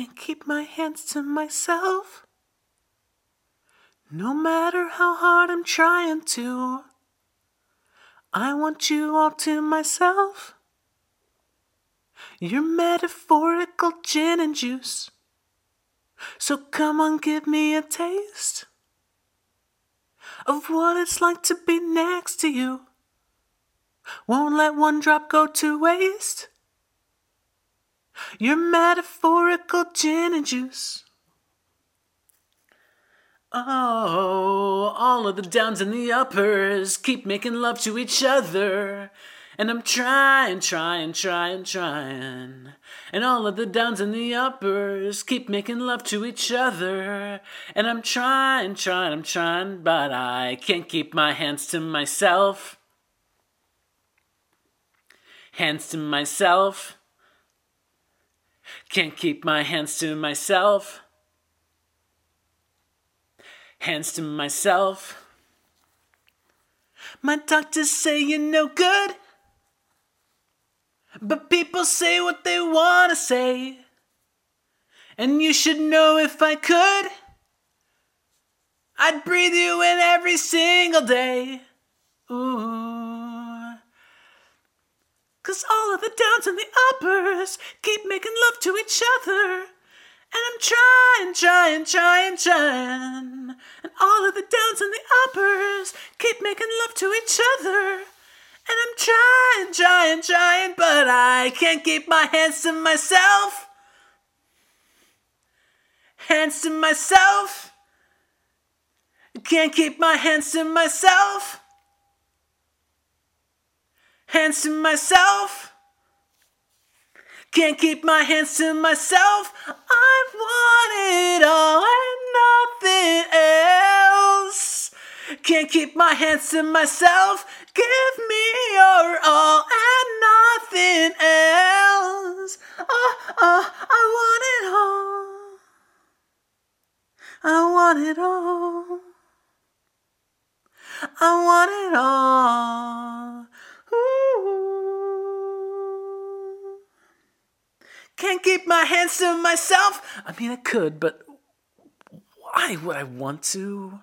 Can't keep my hands to myself. No matter how hard I'm trying to, I want you all to myself. Your metaphorical gin and juice. So come on, give me a taste of what it's like to be next to you. Won't let one drop go to waste. Your metaphorical gin and juice. Oh, all of the downs and the uppers keep making love to each other. And I'm trying, trying, trying, trying. And all of the downs and the uppers keep making love to each other. And I'm trying, trying, I'm trying, but I can't keep my hands to myself. Hands to myself. Can't keep my hands to myself. Hands to myself. My doctors say you're no good. But people say what they want to say. And you should know if I could, I'd breathe you in every single day. Ooh. Cause all of the downs and the uppers keep making love to each other. And I'm trying, trying, trying, trying. And all of the downs and the uppers keep making love to each other. And I'm trying, trying, trying, but I can't keep my hands to myself. Hands to myself. Can't keep my hands to myself. Hands to myself. Can't keep my hands to myself. I want it all and nothing else. Can't keep my hands to myself. Give me your all and nothing else. Oh, oh, I want it all. I want it all. I want it all. Can't keep my hands to myself. I mean, I could, but why would I want to?